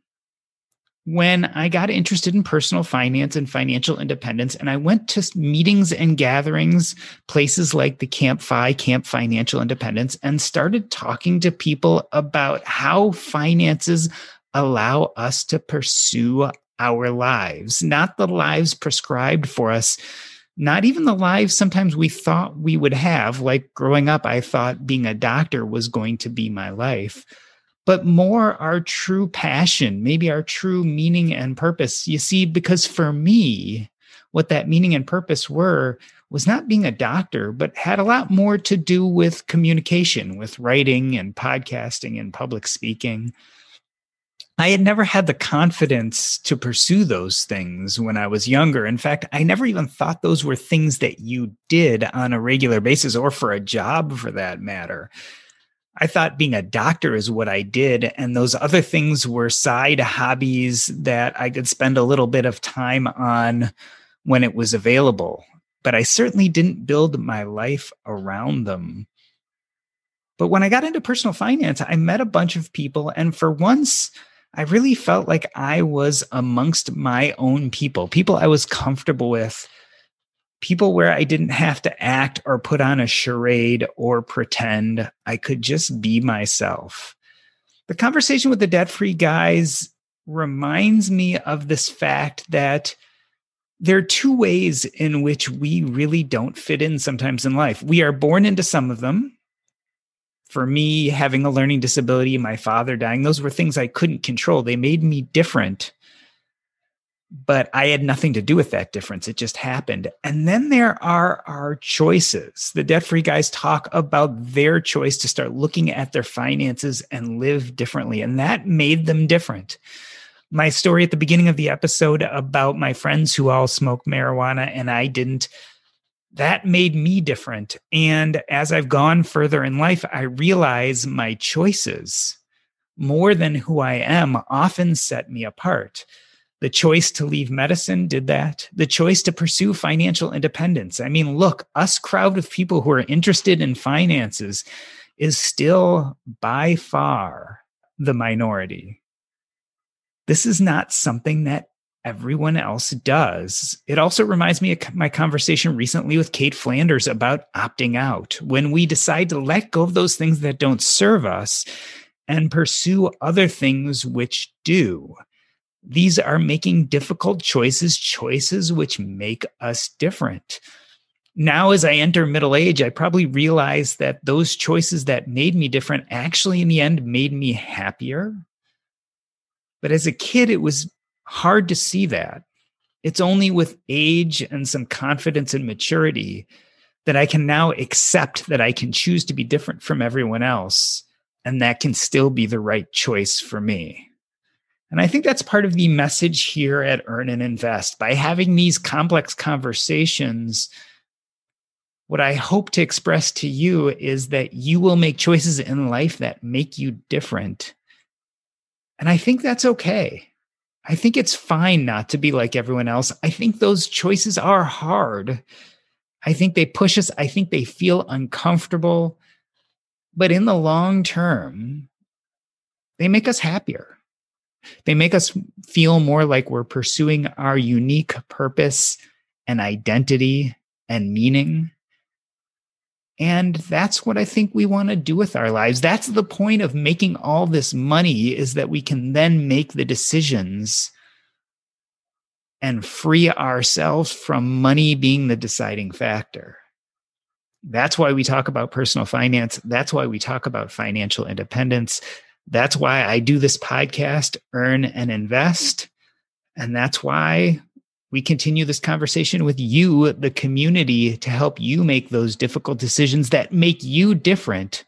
when I got interested in personal finance and financial independence, and I went to meetings and gatherings, places like the Camp FI, Camp Financial Independence, and started talking to people about how finances allow us to pursue our lives, not the lives prescribed for us, not even the lives sometimes we thought we would have. Like growing up, I thought being a doctor was going to be my life but more our true passion, maybe our true meaning and purpose. You see, because for me, what that meaning and purpose were was not being a doctor, but had a lot more to do with communication, with writing and podcasting and public speaking. I had never had the confidence to pursue those things when I was younger. In fact, I never even thought those were things that you did on a regular basis or for a job for that matter. I thought being a doctor is what I did. And those other things were side hobbies that I could spend a little bit of time on when it was available. But I certainly didn't build my life around them. But when I got into personal finance, I met a bunch of people. And for once, I really felt like I was amongst my own people, people I was comfortable with people where I didn't have to act or put on a charade or pretend. I could just be myself. The conversation with the debt free guys reminds me of this fact that there are two ways in which we really don't fit in sometimes in life. We are born into some of them. For me, having a learning disability, my father dying, those were things I couldn't control. They made me different but I had nothing to do with that difference. It just happened. And then there are our choices. The debt free guys talk about their choice to start looking at their finances and live differently. And that made them different. My story at the beginning of the episode about my friends who all smoke marijuana and I didn't, that made me different. And as I've gone further in life, I realize my choices, more than who I am, often set me apart the choice to leave medicine did that. The choice to pursue financial independence. I mean, look, us crowd of people who are interested in finances is still by far the minority. This is not something that everyone else does. It also reminds me of my conversation recently with Cait Flanders about opting out. When we decide to let go of those things that don't serve us and pursue other things which do these are making difficult choices, choices which make us different. Now, as I enter middle age, I probably realize that those choices that made me different actually, in the end, made me happier. But as a kid, it was hard to see that. It's only with age and some confidence and maturity that I can now accept that I can choose to be different from everyone else. And that can still be the right choice for me. And I think that's part of the message here at Earn and Invest. By having these complex conversations, what I hope to express to you is that you will make choices in life that make you different. And I think that's okay. I think it's fine not to be like everyone else. I think those choices are hard. I think they push us. I think they feel uncomfortable. But in the long term, they make us happier. They make us feel more like we're pursuing our unique purpose and identity and meaning. And that's what I think we want to do with our lives. That's the point of making all this money is that we can then make the decisions and free ourselves from money being the deciding factor. That's why we talk about personal finance. That's why we talk about financial independence. That's why I do this podcast, Earn and Invest. And that's why we continue this conversation with you, the community, to help you make those difficult decisions that make you different,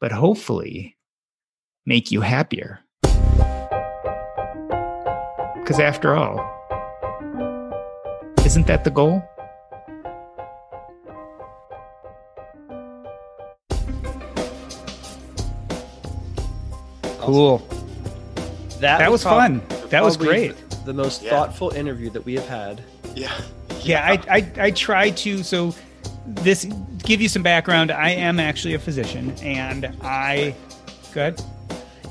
but hopefully make you happier. Because after all, isn't that the goal? Cool. That, that was, was fun. That was great. The most yeah. thoughtful interview that we have had. Yeah. Yeah, I, I, I try to. So, this give you some background. I am actually a physician, and I, good.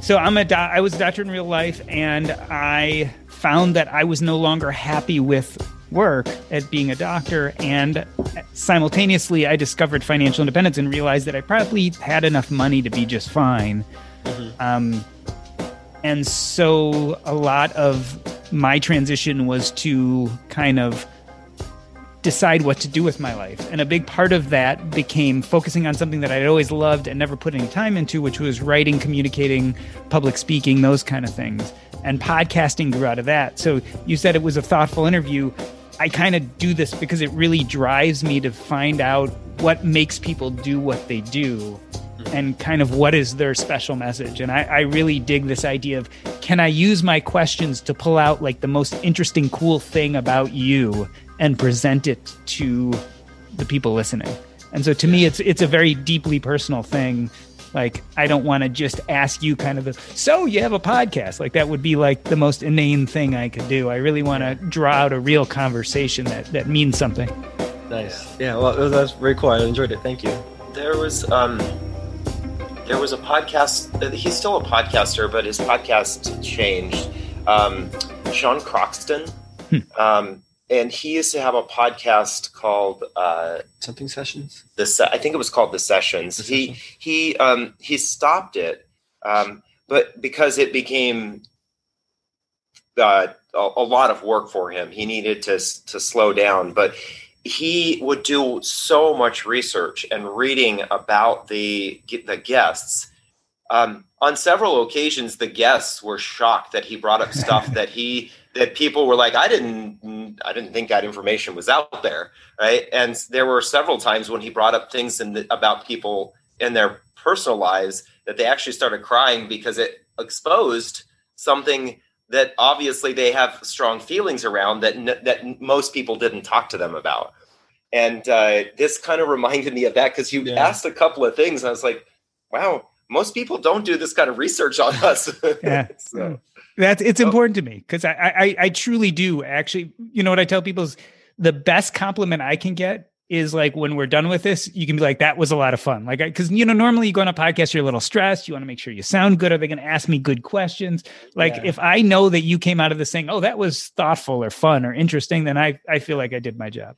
So I'm a doc, I was a doctor in real life, and I found that I was no longer happy with work at being a doctor, and simultaneously I discovered financial independence and realized that I probably had enough money to be just fine. Mm-hmm. Um, and so a lot of my transition was to kind of decide what to do with my life. And a big part of that became focusing on something that I'd always loved and never put any time into, which was writing, communicating, public speaking, those kind of things. And podcasting grew out of that. So you said it was a thoughtful interview. I kind of do this because it really drives me to find out what makes people do what they do and kind of what is their special message. And I, I, really dig this idea of can I use my questions to pull out like the most interesting, cool thing about you and present it to the people listening. And so to me, it's it's a very deeply personal thing. Like I don't want to just ask you kind of a, so you have a podcast like that would be like the most inane thing I could do. I really want to draw out a real conversation that that means something. Nice. Yeah. Well, that that's very cool. I enjoyed it. Thank you. There was um there was a podcast. He's still a podcaster, but his podcast changed. Um, Sean Croxton. Hmm. Um, and he used to have a podcast called uh, something sessions. The se- I think it was called the Sessions. The he Sessions? he um, he stopped it, um, but because it became uh, a, a lot of work for him, he needed to to slow down. But he would do so much research and reading about the the guests. Um, on several occasions, the guests were shocked that he brought up stuff that he that people were like, I didn't I didn't think that information was out there, right? And there were several times when he brought up things in the, about people in their personal lives that they actually started crying because it exposed something that obviously they have strong feelings around that n- that most people didn't talk to them about. And uh, this kind of reminded me of that because you Yeah. asked a couple of things, and I was like, "Wow, most people don't do this kind of research on us." Yeah. So, That's it's Oh. important to me because I, I I truly do actually. You know what I tell people is the best compliment I can get is like when we're done with this, you can be like, "That was a lot of fun." Like, because you know, normally you go on a podcast, you're a little stressed. You want to make sure you sound good. Are they going to ask me good questions? Like, Yeah. if I know that you came out of this saying, "Oh, that was thoughtful or fun or interesting," then I I feel like I did my job.